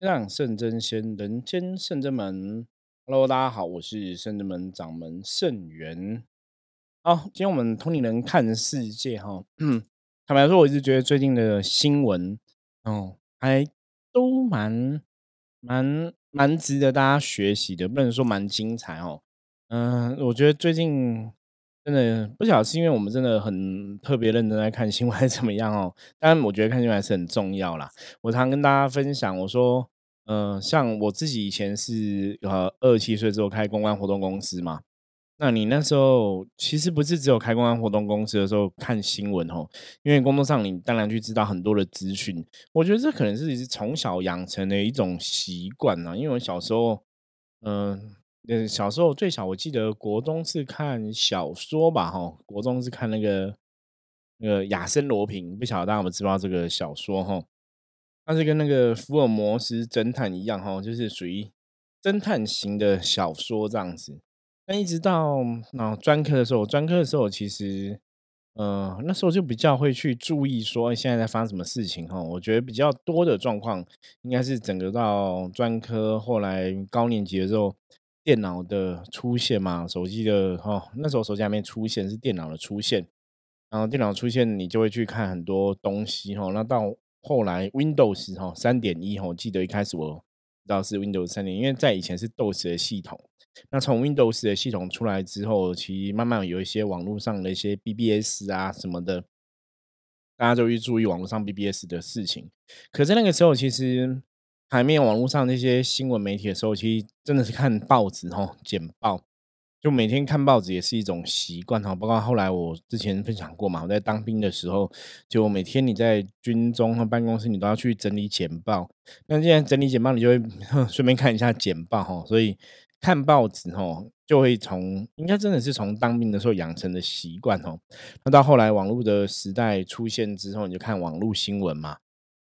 让圣真仙，人间圣真门。Hello，大家好，我是圣真门掌门圣元。好，今天我们通灵人看世界哈。坦白说，我一直觉得最近的新闻哦，还都蛮蛮蛮值得大家学习的，不能说蛮精彩哦。嗯，我觉得最近真的不晓得是因为我们真的很特别认真在看新闻，还是怎么样哦。但，我觉得看新闻还是很重要啦。我常跟大家分享，我说。嗯，像我自己以前是呃二十七岁之后开公关活动公司嘛，那你那时候其实不是只有开公关活动公司的时候看新闻哦，因为工作上你当然去知道很多的资讯，我觉得这可能是从小养成的一种习惯呢。因为我小时候，嗯，嗯小时候最小我记得国中是看小说吧，哈，国中是看那个那个亚森罗平，不晓得大家有没有知道这个小说哈。它是跟那个福尔摩斯侦探一样哈，就是属于侦探型的小说这样子。那一直到那专科的时候，专科的时候其实，呃，那时候就比较会去注意说现在在发生什么事情哈。我觉得比较多的状况应该是整个到专科，后来高年级的时候，电脑的出现嘛，手机的哈，那时候手机还没出现，是电脑的出现，然后电脑出现，你就会去看很多东西哈。那到后来 Windows 哈三点一哈，我记得一开始我知道是 Windows 三点，因为在以前是 DOS 的系统。那从 Windows 的系统出来之后，其实慢慢有一些网络上的一些 BBS 啊什么的，大家就去注意网络上 BBS 的事情。可是那个时候，其实海面网络上那些新闻媒体的时候，其实真的是看报纸哈，简报。就每天看报纸也是一种习惯哈，包括后来我之前分享过嘛，我在当兵的时候，就每天你在军中和办公室，你都要去整理简报。那既然整理简报，你就会 顺便看一下简报哈，所以看报纸哈，就会从应该真的是从当兵的时候养成的习惯哦。那到后来网络的时代出现之后，你就看网络新闻嘛。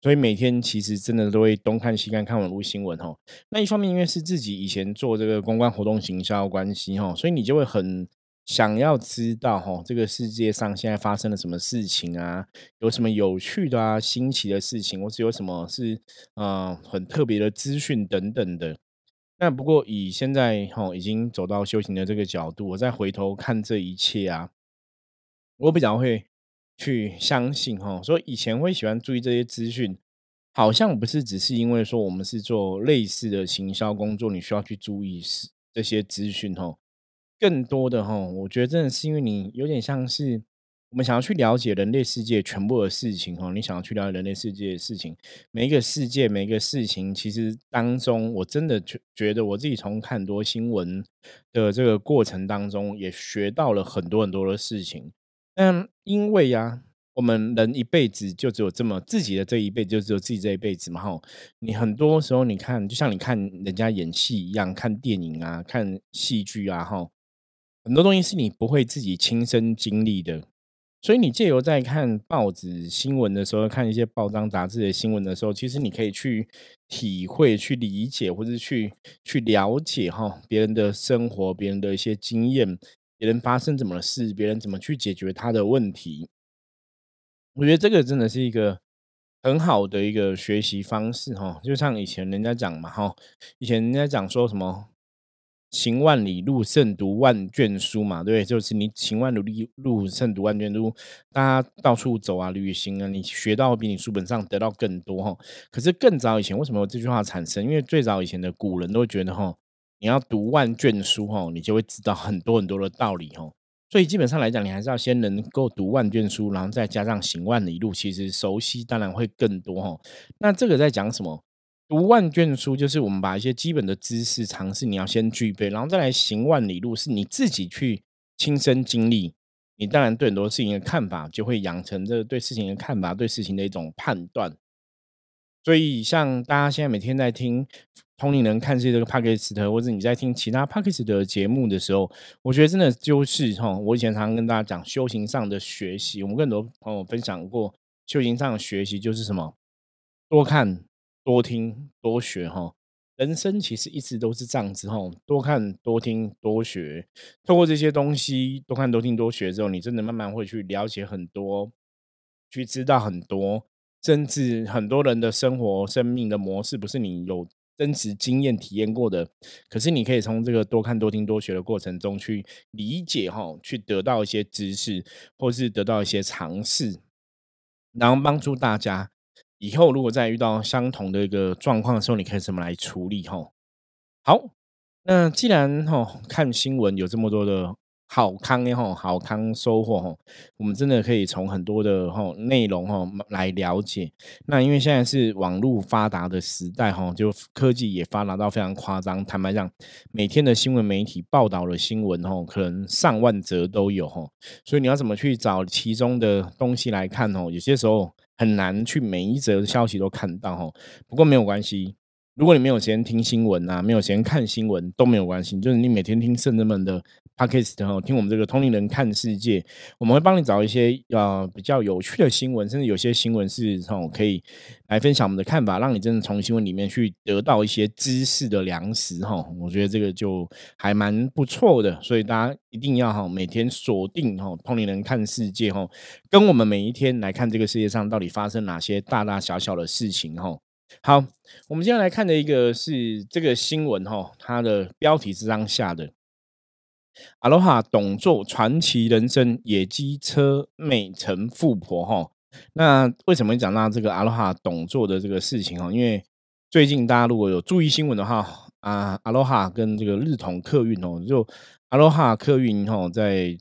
所以每天其实真的都会东看西看，看网络新闻哈。那一方面，因为是自己以前做这个公关活动行销关系哈，所以你就会很想要知道哈，这个世界上现在发生了什么事情啊？有什么有趣的啊、新奇的事情，或是有什么是呃很特别的资讯等等的。那不过以现在哈已经走到修行的这个角度，我再回头看这一切啊，我比较会。去相信哈，所以以前会喜欢注意这些资讯，好像不是只是因为说我们是做类似的行销工作，你需要去注意是这些资讯哈。更多的哈，我觉得真的是因为你有点像是我们想要去了解人类世界全部的事情哈，你想要去了解人类世界的事情，每一个世界每一个事情，其实当中我真的觉觉得我自己从看多新闻的这个过程当中，也学到了很多很多的事情。嗯，因为呀，我们人一辈子就只有这么自己的这一辈子，就只有自己这一辈子嘛。哈，你很多时候你看，就像你看人家演戏一样，看电影啊，看戏剧啊，哈，很多东西是你不会自己亲身经历的。所以你借由在看报纸新闻的时候，看一些报章杂志的新闻的时候，其实你可以去体会、去理解，或者去去了解哈别人的生活、别人的一些经验。别人发生怎么事，别人怎么去解决他的问题？我觉得这个真的是一个很好的一个学习方式哈。就像以前人家讲嘛哈，以前人家讲说什么“行万里路，胜读万卷书”嘛，对不对？就是你行万里路，胜读万卷书。大家到处走啊，旅行啊，你学到比你书本上得到更多哈。可是更早以前，为什么有这句话产生？因为最早以前的古人都觉得哈。你要读万卷书哦，你就会知道很多很多的道理哦。所以基本上来讲，你还是要先能够读万卷书，然后再加上行万里路，其实熟悉当然会更多哈。那这个在讲什么？读万卷书就是我们把一些基本的知识、常识你要先具备，然后再来行万里路，是你自己去亲身经历。你当然对很多事情的看法就会养成这个对事情的看法，对事情的一种判断。所以，像大家现在每天在听同龄人看这个帕克斯特，或者你在听其他帕克斯的节目的时候，我觉得真的就是哈，我以前常常跟大家讲修行上的学习，我们跟很多朋友分享过，修行上的学习就是什么，多看、多听、多学哈。人生其实一直都是这样子哈，多看、多听、多学，透过这些东西，多看、多听、多学之后，你真的慢慢会去了解很多，去知道很多。甚至很多人的生活、生命的模式，不是你有真实经验体验过的。可是你可以从这个多看、多听、多学的过程中去理解哈，去得到一些知识，或是得到一些尝试，然后帮助大家以后如果再遇到相同的一个状况的时候，你可以怎么来处理哈？好，那既然哈看新闻有这么多的。好康的吼，好康收获吼，我们真的可以从很多的吼内容吼来了解。那因为现在是网络发达的时代吼，就科技也发达到非常夸张。坦白讲，每天的新闻媒体报道的新闻吼，可能上万则都有吼。所以你要怎么去找其中的东西来看吼？有些时候很难去每一则消息都看到吼。不过没有关系。如果你没有时间听新闻啊，没有时间看新闻都没有关系，就是你每天听圣人们的 podcast 哈，听我们这个通灵人看世界，我们会帮你找一些呃比较有趣的新闻，甚至有些新闻是哦可以来分享我们的看法，让你真的从新闻里面去得到一些知识的粮食哈。我觉得这个就还蛮不错的，所以大家一定要哈每天锁定哈通灵人看世界哈，跟我们每一天来看这个世界上到底发生哪些大大小小的事情哈。好，我们接下来看的一个是这个新闻哈，它的标题是这样下的：阿罗哈董座传奇人生，野鸡车美成富婆哈。那为什么讲到这个阿罗哈董座的这个事情哈？因为最近大家如果有注意新闻的话啊，阿罗哈跟这个日统客运哦，就阿罗哈客运哈在。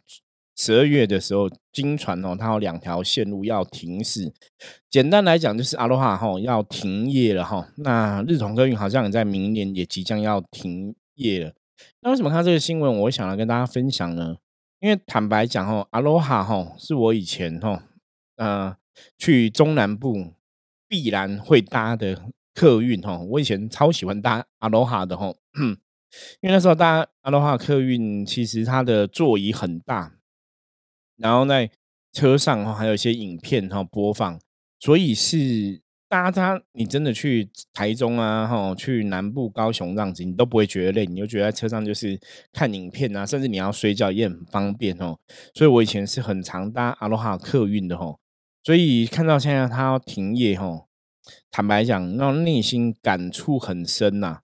十二月的时候，经传哦，它有两条线路要停驶。简单来讲，就是阿罗哈哈要停业了哈。那日统客运好像也在明年也即将要停业了。那为什么看这个新闻，我想来跟大家分享呢？因为坦白讲哦，阿罗哈哈是我以前哈呃去中南部必然会搭的客运哈。我以前超喜欢搭阿罗哈的哈，因为那时候搭阿罗哈客运，其实它的座椅很大。然后在车上哈，还有一些影片哈播放，所以是大家你真的去台中啊哈，去南部高雄这样子，你都不会觉得累，你就觉得在车上就是看影片啊，甚至你要睡觉也很方便哦。所以我以前是很常搭阿罗哈客运的哈，所以看到现在它要停业哈，坦白讲，让内心感触很深呐。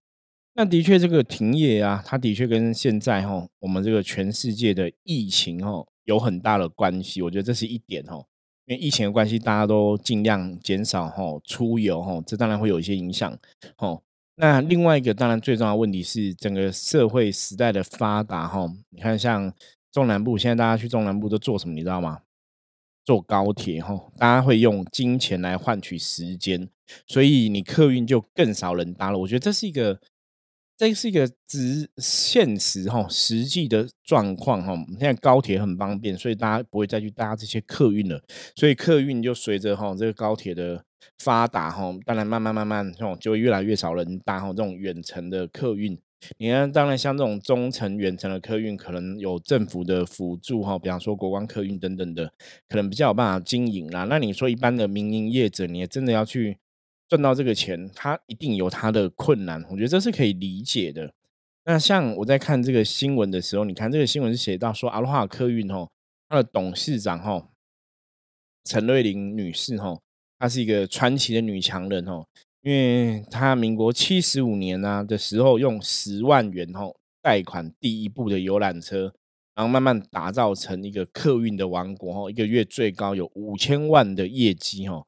那的确这个停业啊，它的确跟现在哈我们这个全世界的疫情哈。有很大的关系，我觉得这是一点哦，因为疫情的关系，大家都尽量减少哈出游哈，这当然会有一些影响哦。那另外一个当然最重要的问题是整个社会时代的发达哈，你看像中南部，现在大家去中南部都做什么，你知道吗？坐高铁哈，大家会用金钱来换取时间，所以你客运就更少人搭了。我觉得这是一个。这是一个直现实哈，实际的状况哈。现在高铁很方便，所以大家不会再去搭这些客运了。所以客运就随着哈这个高铁的发达哈，当然慢慢慢慢哦，就会越来越少人搭哈这种远程的客运。你看，当然像这种中程、远程的客运，可能有政府的辅助哈，比方说国光客运等等的，可能比较有办法经营啦。那你说一般的民营业者，你也真的要去。赚到这个钱，他一定有他的困难，我觉得这是可以理解的。那像我在看这个新闻的时候，你看这个新闻是写到说，阿罗哈客运哦，它的董事长哦陈瑞玲女士哦，她是一个传奇的女强人哦，因为她民国七十五年啊的时候，用十万元哦贷款第一部的游览车，然后慢慢打造成一个客运的王国哦，一个月最高有五千万的业绩哦。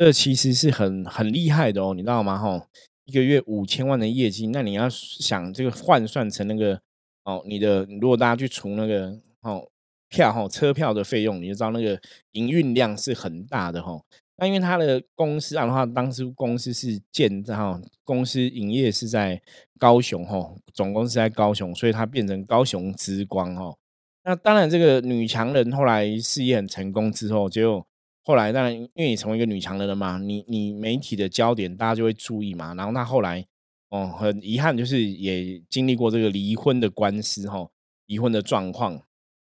这其实是很很厉害的哦，你知道吗？哈，一个月五千万的业绩，那你要想这个换算成那个哦，你的如果大家去除那个哦票哈车票的费用，你就知道那个营运量是很大的哈。那因为他的公司啊的话，当时公司是建哈公司营业是在高雄哈，总公司在高雄，所以它变成高雄之光哈。那当然，这个女强人后来事业很成功之后就。后来当然，因为你成为一个女强人了嘛，你你媒体的焦点大家就会注意嘛。然后她后来，哦，很遗憾就是也经历过这个离婚的官司哈，离婚的状况。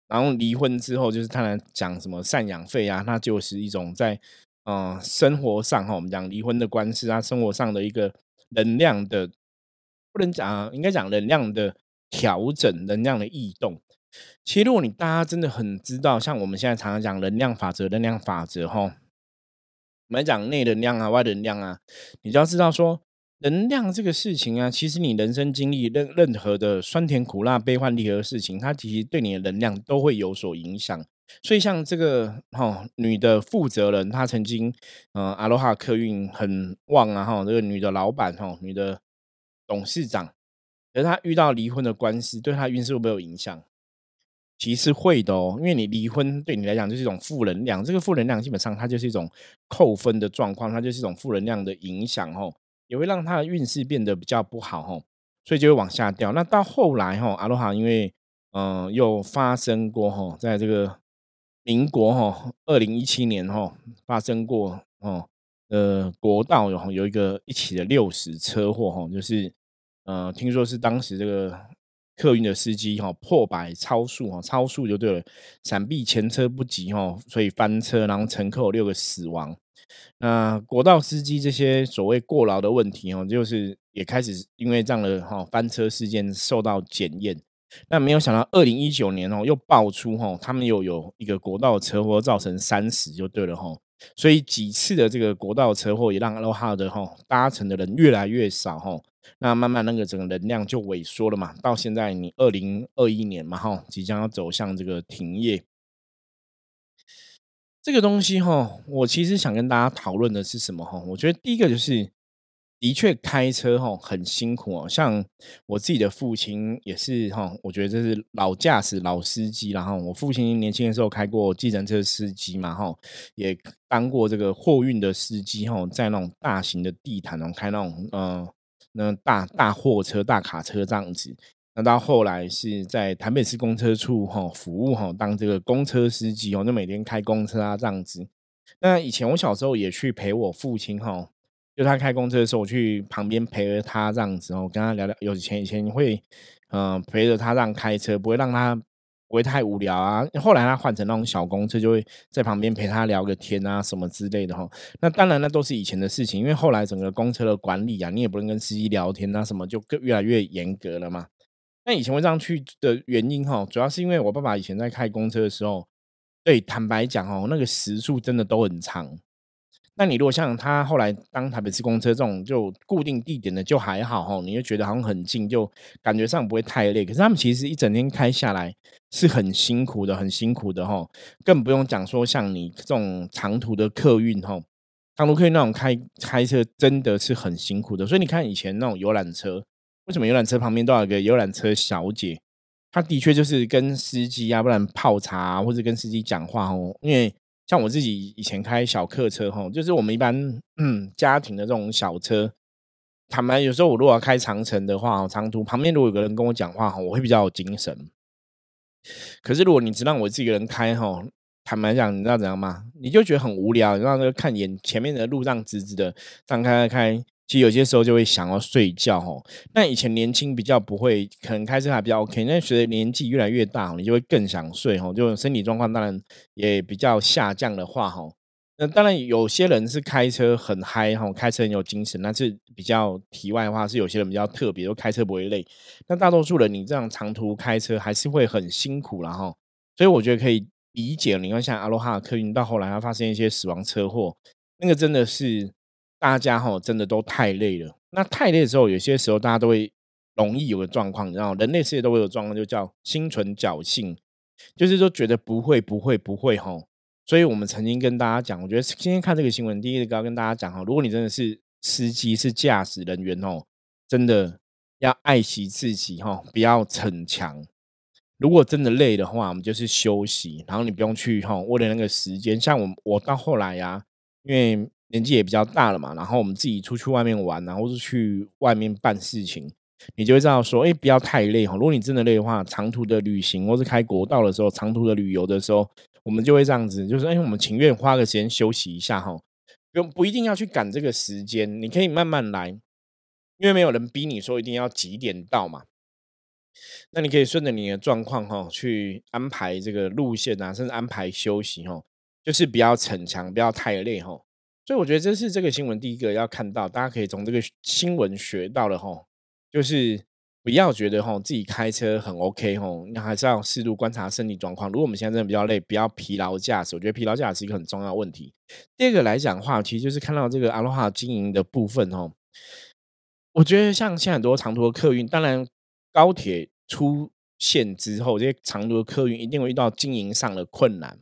然后离婚之后，就是他来讲什么赡养费啊，那就是一种在嗯生活上哈，我们讲离婚的官司啊，生活上的一个能量的，不能讲，啊应该讲能量的调整，能量的异动。其实，如果你大家真的很知道，像我们现在常常讲能量法则，能量法则哈，我们讲内能量啊、外能量啊，你就要知道说，能量这个事情啊，其实你人生经历任任何的酸甜苦辣、悲欢离合的事情，它其实对你的能量都会有所影响。所以像这个哈女的负责人，她曾经呃阿罗哈客运很旺啊哈，这个女的老板哈，女的董事长，可是她遇到离婚的官司，对她运势会不会有影响？其实会的哦，因为你离婚对你来讲就是一种负能量，这个负能量基本上它就是一种扣分的状况，它就是一种负能量的影响哦，也会让他的运势变得比较不好哦，所以就会往下掉。那到后来哈，阿罗哈因为嗯又发生过哈，在这个民国哈二零一七年哈发生过哦，呃国道有有一个一起的六十车祸哈，就是呃听说是当时这个。客运的司机哈破百超速哈超速就对了，闪避前车不及哈，所以翻车，然后乘客有六个死亡。那国道司机这些所谓过劳的问题哦，就是也开始因为这样的哈翻车事件受到检验。那没有想到二零一九年哦又爆出哈他们又有一个国道车祸造成三死就对了哈，所以几次的这个国道车祸也让阿罗哈的哈搭乘的人越来越少哈。那慢慢那个整个能量就萎缩了嘛，到现在你二零二一年嘛哈，即将要走向这个停业，这个东西哈，我其实想跟大家讨论的是什么哈？我觉得第一个就是，的确开车哈很辛苦哦，像我自己的父亲也是哈，我觉得这是老驾驶老司机，然后我父亲年轻的时候开过计程车司机嘛哈，也当过这个货运的司机哈，在那种大型的地毯上开那种嗯。那大大货车、大卡车这样子，那到后来是在台北市公车处哈服务哈，当这个公车司机哦，就每天开公车啊这样子。那以前我小时候也去陪我父亲哈，就他开公车的时候，我去旁边陪着他这样子哦，跟他聊聊。有前以前会嗯陪着他让开车，不会让他。不会太无聊啊！后来他换成那种小公车，就会在旁边陪他聊个天啊，什么之类的哈。那当然，那都是以前的事情，因为后来整个公车的管理啊，你也不能跟司机聊天啊，什么就更越来越严格了嘛。那以前会这样去的原因哈，主要是因为我爸爸以前在开公车的时候，对，坦白讲哦，那个时速真的都很长。那你如果像他后来当台北市公车这种就固定地点的就还好哈，你就觉得好像很近，就感觉上不会太累。可是他们其实一整天开下来是很辛苦的，很辛苦的哈。更不用讲说像你这种长途的客运哈，长途客运那种开开车真的是很辛苦的。所以你看以前那种游览车，为什么游览车旁边都有个游览车小姐？她的确就是跟司机啊，不然泡茶或者跟司机讲话哦，因为。像我自己以前开小客车哈，就是我们一般嗯家庭的这种小车。坦白有时候我如果要开长城的话，长途旁边如果有个人跟我讲话哈，我会比较有精神。可是如果你只让我自己一个人开哈，坦白讲，你知道怎样吗？你就觉得很无聊，你那个看眼前面的路上直直的这样开开开。其实有些时候就会想要睡觉哦。那以前年轻比较不会，可能开车还比较 OK。那随着年纪越来越大，你就会更想睡哦。就身体状况当然也比较下降的话哈。那当然有些人是开车很嗨哈，开车很有精神，那是比较题外话。是有些人比较特别，就开车不会累。那大多数人你这样长途开车还是会很辛苦了哈。所以我觉得可以理解。你看像阿罗哈客运到后来它发生一些死亡车祸，那个真的是。大家哈真的都太累了。那太累的时候，有些时候大家都会容易有个状况，然后人类世界都会有状况，就叫心存侥幸，就是说觉得不会不会不会哈。所以我们曾经跟大家讲，我觉得今天看这个新闻，第一个要跟大家讲哈，如果你真的是司机是驾驶人员哦，真的要爱惜自己哈，不要逞强。如果真的累的话，我们就是休息，然后你不用去哈，为了那个时间。像我我到后来呀，因为。年纪也比较大了嘛，然后我们自己出去外面玩，然后是去外面办事情，你就会知道说，哎，不要太累哈。如果你真的累的话，长途的旅行或是开国道的时候，长途的旅游的时候，我们就会这样子，就是哎，我们情愿花个时间休息一下哈，不不一定要去赶这个时间，你可以慢慢来，因为没有人逼你说一定要几点到嘛。那你可以顺着你的状况哈，去安排这个路线啊，甚至安排休息哈，就是不要逞强，不要太累哈。所以我觉得这是这个新闻第一个要看到，大家可以从这个新闻学到了哈，就是不要觉得哈自己开车很 OK 吼，那还是要适度观察身体状况。如果我们现在真的比较累，不要疲劳驾驶。我觉得疲劳驾驶是一个很重要的问题。第二个来讲的话，其实就是看到这个阿罗哈经营的部分哦。我觉得像现在很多长途的客运，当然高铁出现之后，这些长途的客运一定会遇到经营上的困难。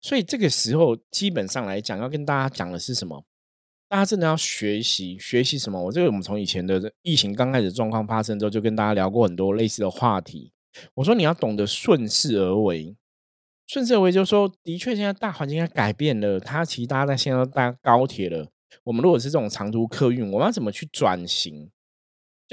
所以这个时候，基本上来讲，要跟大家讲的是什么？大家真的要学习学习什么？我这个我们从以前的疫情刚开始状况发生之后，就跟大家聊过很多类似的话题。我说你要懂得顺势而为，顺势而为就是说，的确现在大环境在改变了，它其实大家在现在都搭高铁了。我们如果是这种长途客运，我们要怎么去转型？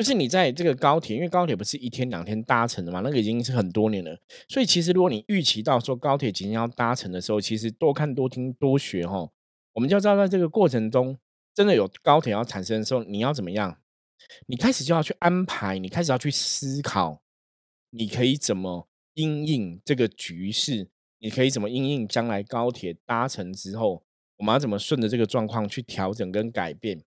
就是你在这个高铁，因为高铁不是一天两天搭乘的嘛，那个已经是很多年了。所以其实如果你预期到说高铁即将要搭乘的时候，其实多看多听多学哈，我们就要知道在这个过程中，真的有高铁要产生的时候，你要怎么样？你开始就要去安排，你开始要去思考，你可以怎么应应这个局势？你可以怎么应应将来高铁搭乘之后，我们要怎么顺着这个状况去调整跟改变？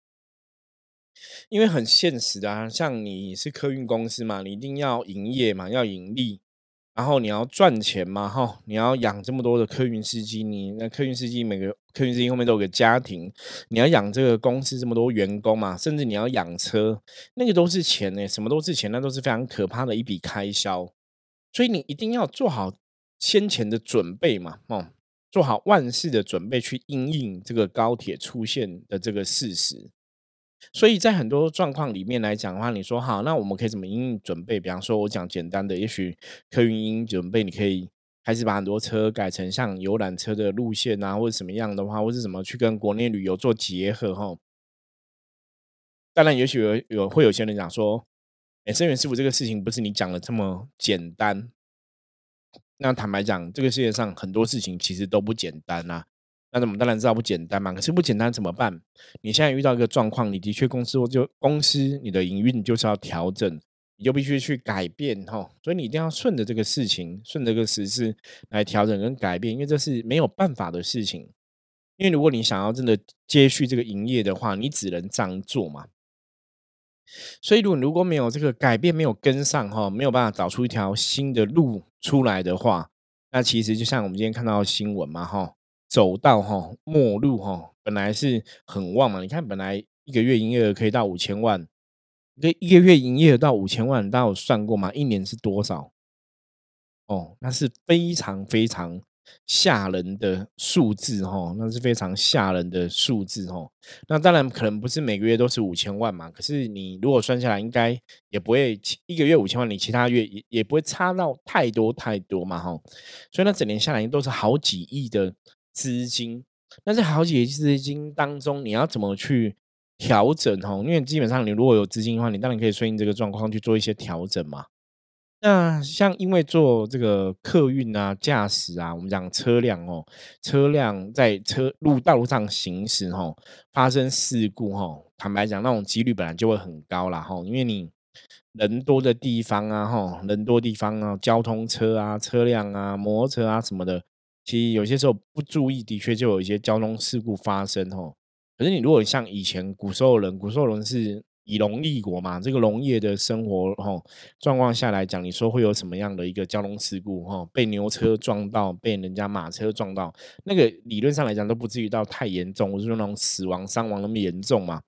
因为很现实啊，像你是客运公司嘛，你一定要营业嘛，要盈利，然后你要赚钱嘛，哈，你要养这么多的客运司机，你那客运司机每个客运司机后面都有个家庭，你要养这个公司这么多员工嘛，甚至你要养车，那个都是钱呢，什么都是钱，那都是非常可怕的一笔开销，所以你一定要做好先前的准备嘛，哦，做好万事的准备去应应这个高铁出现的这个事实。所以在很多状况里面来讲的话，你说好，那我们可以怎么应准备？比方说，我讲简单的，也许客运应准备，你可以开始把很多车改成像游览车的路线啊，或者什么样的话，或者怎么去跟国内旅游做结合哈。当然，也许有有会有些人讲说，哎，生源师傅这个事情不是你讲的这么简单。那坦白讲，这个世界上很多事情其实都不简单呐。那我们当然知道不简单嘛，可是不简单怎么办？你现在遇到一个状况，你的确公司或就公司你的营运就是要调整，你就必须去改变哈，所以你一定要顺着这个事情，顺着这个时事来调整跟改变，因为这是没有办法的事情。因为如果你想要真的接续这个营业的话，你只能这样做嘛。所以如果如果没有这个改变，没有跟上哈，没有办法找出一条新的路出来的话，那其实就像我们今天看到新闻嘛哈。走到哈末路哈，本来是很旺嘛。你看，本来一个月营业额可以到五千万，这一个月营业额到五千万，大家有算过吗？一年是多少？哦，那是非常非常吓人的数字哈，那是非常吓人的数字哈。那当然可能不是每个月都是五千万嘛，可是你如果算下来，应该也不会一个月五千万，你其他月也也不会差到太多太多嘛哈。所以那整年下来都是好几亿的。资金，那在好几资金当中，你要怎么去调整哦？因为基本上你如果有资金的话，你当然可以顺应这个状况去做一些调整嘛。那像因为做这个客运啊、驾驶啊，我们讲车辆哦，车辆在车路道路上行驶哦，发生事故哦，坦白讲，那种几率本来就会很高啦哈。因为你人多的地方啊哈，人多地方啊，交通车啊、车辆啊、摩托车啊什么的。其实有些时候不注意，的确就有一些交通事故发生哦。可是你如果像以前古时候人，古时候人是以农立国嘛，这个农业的生活哈状况下来讲，你说会有什么样的一个交通事故哈？被牛车撞到，被人家马车撞到，那个理论上来讲都不至于到太严重，或是说那种死亡伤亡那么严重嘛。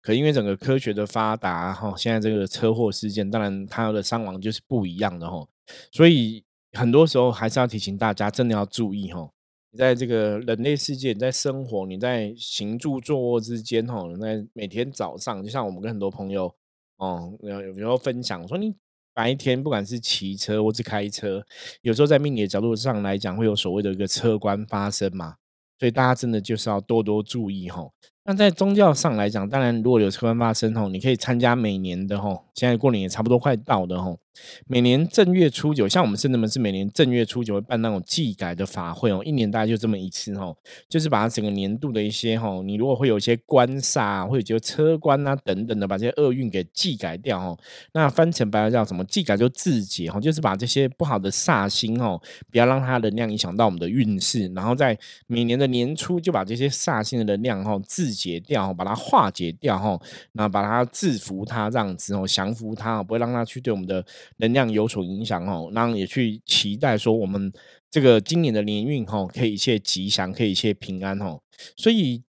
可因为整个科学的发达哈，现在这个车祸事件，当然它的伤亡就是不一样的哈，所以。很多时候还是要提醒大家，真的要注意哈。你在这个人类世界，你在生活，你在行住坐卧之间哈，在每天早上，就像我们跟很多朋友哦，有时候分享说，你白天不管是骑车或是开车，有时候在命理的角度上来讲，会有所谓的一个车关发生嘛。所以大家真的就是要多多注意哈。那在宗教上来讲，当然如果有车关发生吼，你可以参加每年的吼，现在过年也差不多快到的吼。每年正月初九，像我们圣人们是每年正月初九会办那种祭改的法会哦，一年大概就这么一次哦，就是把它整个年度的一些哦，你如果会有一些官煞，会有些车官啊等等的，把这些厄运给祭改掉哦。那翻成白话叫什么？祭改就自解哦，就是把这些不好的煞星哦，不要让它能量影响到我们的运势，然后在每年的年初就把这些煞星的能量哦自解掉，把它化解掉哈，那把它制服它这样子哦，降服它，不会让它去对我们的。能量有所影响哦，那也去期待说我们这个今年的年运哈，可以一切吉祥，可以一切平安哦，所以。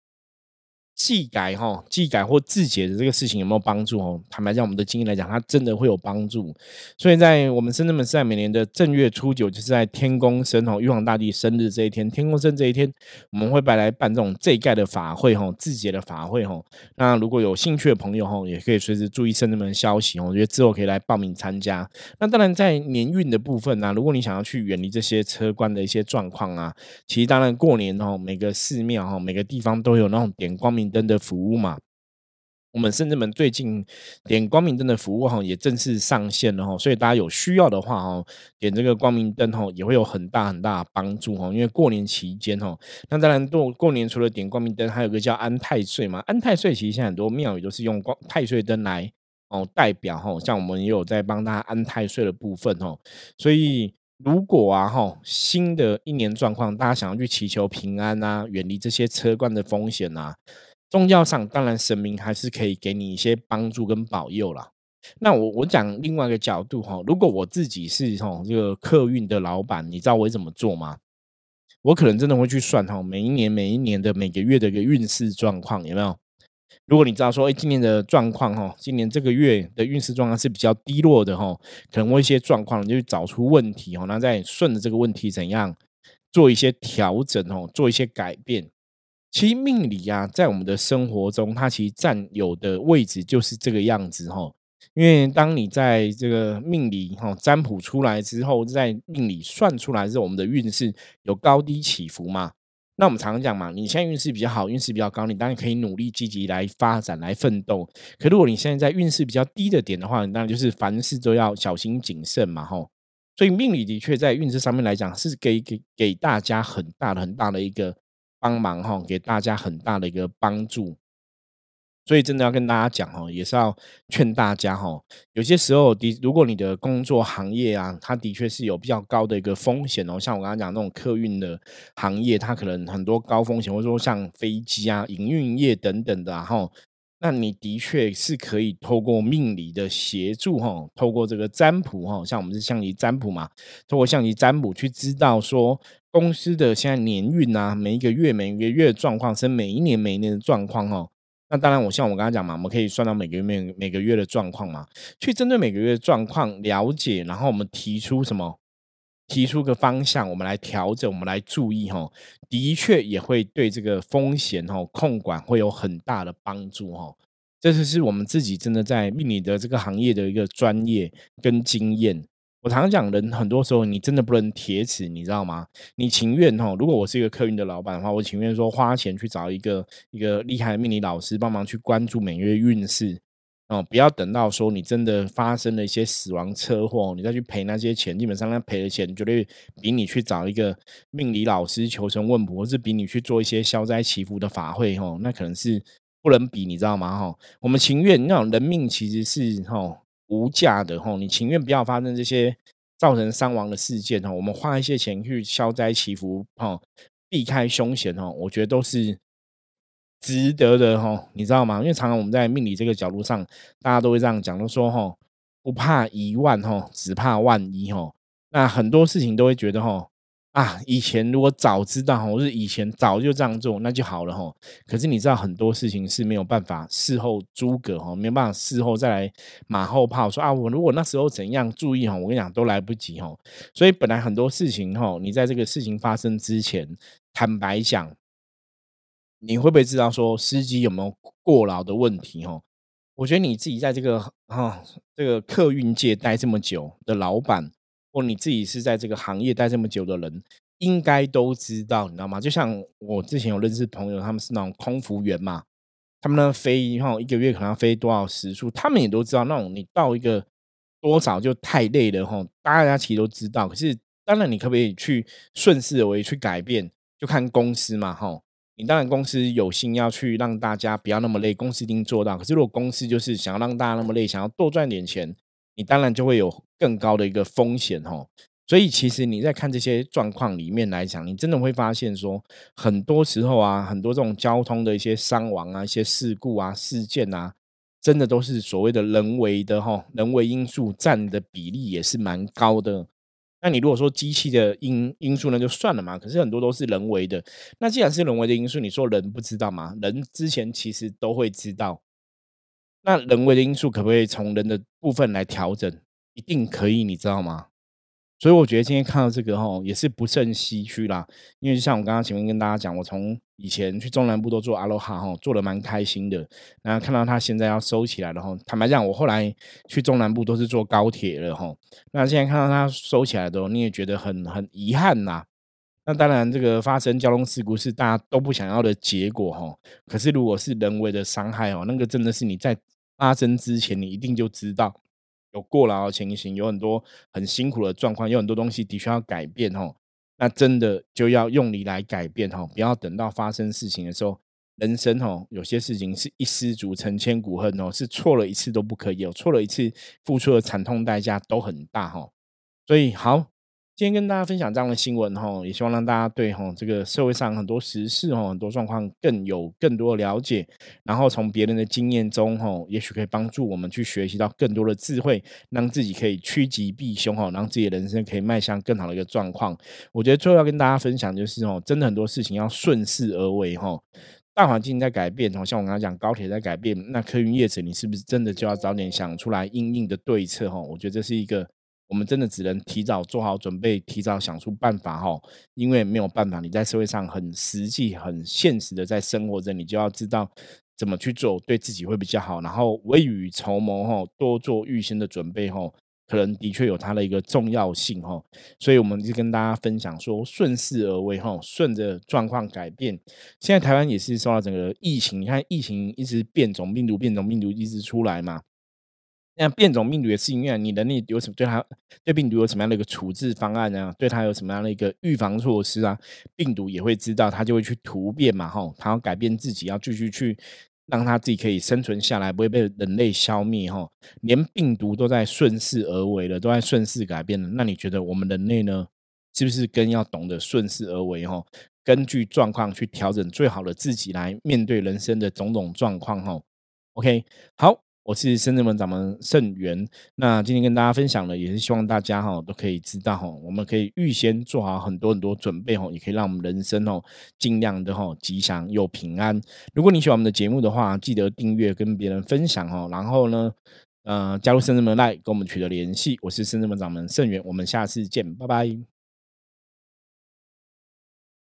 技改哈，技改或自解的这个事情有没有帮助哦？坦白讲，我们的经验来讲，它真的会有帮助。所以在我们深圳门是在每年的正月初九，就是在天公生哦，玉皇大帝生日这一天，天公生这一天，我们会拜来办这种这盖的法会哈，自解的法会哈。那如果有兴趣的朋友哈，也可以随时注意深圳门的消息哦。我觉得之后可以来报名参加。那当然，在年运的部分呢，如果你想要去远离这些车关的一些状况啊，其实当然过年哦，每个寺庙哈，每个地方都有那种点光明。灯的服务嘛，我们甚至们最近点光明灯的服务哈，也正式上线了哈，所以大家有需要的话哈，点这个光明灯哈，也会有很大很大的帮助哈。因为过年期间哈，那当然过过年除了点光明灯，还有个叫安太岁嘛。安太岁其实现在很多庙宇都是用光太岁灯来哦代表哈，像我们也有在帮大家安太岁的部分哦。所以如果啊哈，新的一年状况，大家想要去祈求平安啊，远离这些车关的风险啊。宗教上当然神明还是可以给你一些帮助跟保佑啦。那我我讲另外一个角度哈，如果我自己是哈这个客运的老板，你知道我会怎么做吗？我可能真的会去算哈每一年每一年的每个月的一个运势状况有没有？如果你知道说哎今年的状况哈，今年这个月的运势状况是比较低落的哈，可能会一些状况，你就找出问题哦，那再顺着这个问题怎样做一些调整哦，做一些改变。其实命理啊，在我们的生活中，它其实占有的位置就是这个样子哈。因为当你在这个命理哈占卜出来之后，在命理算出来之后，我们的运势有高低起伏嘛。那我们常常讲嘛，你现在运势比较好，运势比较高，你当然可以努力积极来发展来奋斗。可如果你现在在运势比较低的点的话，那就是凡事都要小心谨慎嘛哈。所以命理的确在运势上面来讲，是给给给大家很大的很大的一个。帮忙哈，给大家很大的一个帮助，所以真的要跟大家讲哈，也是要劝大家哈，有些时候的，如果你的工作行业啊，它的确是有比较高的一个风险哦，像我刚刚讲那种客运的行业，它可能很多高风险，或者说像飞机啊、营运业等等的哈。那你的确是可以透过命理的协助哈，透过这个占卜哈，像我们是象棋占卜嘛，透过象棋占卜去知道说公司的现在年运啊，每一个月每一个月的状况，甚至每一年每一年的状况哦。那当然，我像我刚刚讲嘛，我们可以算到每个月每每个月的状况嘛，去针对每个月的状况了解，然后我们提出什么？提出个方向，我们来调整，我们来注意哈，的确也会对这个风险哈控管会有很大的帮助哈。这就是我们自己真的在命理的这个行业的一个专业跟经验。我常常讲，人很多时候你真的不能铁齿，你知道吗？你情愿哈，如果我是一个客运的老板的话，我情愿说花钱去找一个一个厉害的命理老师帮忙去关注每月运势。哦，不要等到说你真的发生了一些死亡车祸，你再去赔那些钱，基本上那赔的钱绝对比你去找一个命理老师求神问卜，或是比你去做一些消灾祈福的法会，吼，那可能是不能比，你知道吗？哈，我们情愿那种人命其实是吼无价的，吼，你情愿不要发生这些造成伤亡的事件，哈，我们花一些钱去消灾祈福，哈，避开凶险，哈，我觉得都是。值得的哈，你知道吗？因为常常我们在命理这个角度上，大家都会这样讲，都说哈，不怕一万哈，只怕万一哈。那很多事情都会觉得哈，啊，以前如果早知道我，是以前早就这样做，那就好了哈。可是你知道很多事情是没有办法事后诸葛哈，没有办法事后再来马后炮说啊，我如果那时候怎样注意哈，我跟你讲都来不及哈。所以本来很多事情哈，你在这个事情发生之前，坦白讲。你会不会知道说司机有没有过劳的问题？哈，我觉得你自己在这个哈这个客运界待这么久的老板，或你自己是在这个行业待这么久的人，应该都知道，你知道吗？就像我之前有认识朋友，他们是那种空服员嘛，他们呢飞哈一个月可能要飞多少时数，他们也都知道那种你到一个多少就太累了哈。大家其实都知道，可是当然你可不可以去顺势而为去改变，就看公司嘛哈。你当然公司有心要去让大家不要那么累，公司一定做到。可是如果公司就是想要让大家那么累，想要多赚点钱，你当然就会有更高的一个风险哦。所以其实你在看这些状况里面来讲，你真的会发现说，很多时候啊，很多这种交通的一些伤亡啊、一些事故啊、事件啊，真的都是所谓的人为的哈，人为因素占的比例也是蛮高的。那你如果说机器的因因素呢，就算了嘛。可是很多都是人为的。那既然是人为的因素，你说人不知道吗？人之前其实都会知道。那人为的因素可不可以从人的部分来调整？一定可以，你知道吗？所以我觉得今天看到这个吼，也是不胜唏嘘啦。因为就像我刚刚前面跟大家讲，我从以前去中南部都做阿罗哈哈，做的蛮开心的。然后看到他现在要收起来了哈，坦白讲，我后来去中南部都是坐高铁了吼。那现在看到他收起来的，你也觉得很很遗憾呐。那当然，这个发生交通事故是大家都不想要的结果吼。可是如果是人为的伤害哦，那个真的是你在发生之前，你一定就知道。有过劳的情形，有很多很辛苦的状况，有很多东西的确要改变哦。那真的就要用力来改变哦，不要等到发生事情的时候，人生哦，有些事情是一失足成千古恨哦，是错了一次都不可以，哦，错了一次付出的惨痛代价都很大哈。所以好。今天跟大家分享这样的新闻哈，也希望让大家对哈这个社会上很多时事哈很多状况更有更多的了解，然后从别人的经验中哈，也许可以帮助我们去学习到更多的智慧，让自己可以趋吉避凶哈，让自己的人生可以迈向更好的一个状况。我觉得最后要跟大家分享就是哦，真的很多事情要顺势而为哈，大环境在改变哦，像我刚刚讲高铁在改变，那客运业者你是不是真的就要早点想出来应应的对策哈？我觉得这是一个。我们真的只能提早做好准备，提早想出办法哈，因为没有办法，你在社会上很实际、很现实的在生活着，你就要知道怎么去做，对自己会比较好。然后未雨绸缪哈，多做预先的准备哈，可能的确有它的一个重要性哈。所以我们就跟大家分享说，顺势而为哈，顺着状况改变。现在台湾也是受到整个疫情，你看疫情一直变种病毒，变种病毒一直出来嘛。那变种病毒也是因为你能力有什么对它对病毒有什么样的一个处置方案呢？对它有什么样的一个预防措施啊？病毒也会知道，它就会去突变嘛，吼，它要改变自己，要继续去让它自己可以生存下来，不会被人类消灭，吼。连病毒都在顺势而为了，都在顺势改变了。那你觉得我们人类呢？是不是更要懂得顺势而为，吼？根据状况去调整最好的自己来面对人生的种种状况，吼。OK，好。我是深圳门掌门盛元，那今天跟大家分享的也是希望大家哈都可以知道哈，我们可以预先做好很多很多准备哈，也可以让我们人生哦尽量的哈吉祥又平安。如果你喜欢我们的节目的话，记得订阅跟别人分享哦，然后呢，呃，加入深圳门来跟我们取得联系。我是深圳门掌门盛元，我们下次见，拜拜。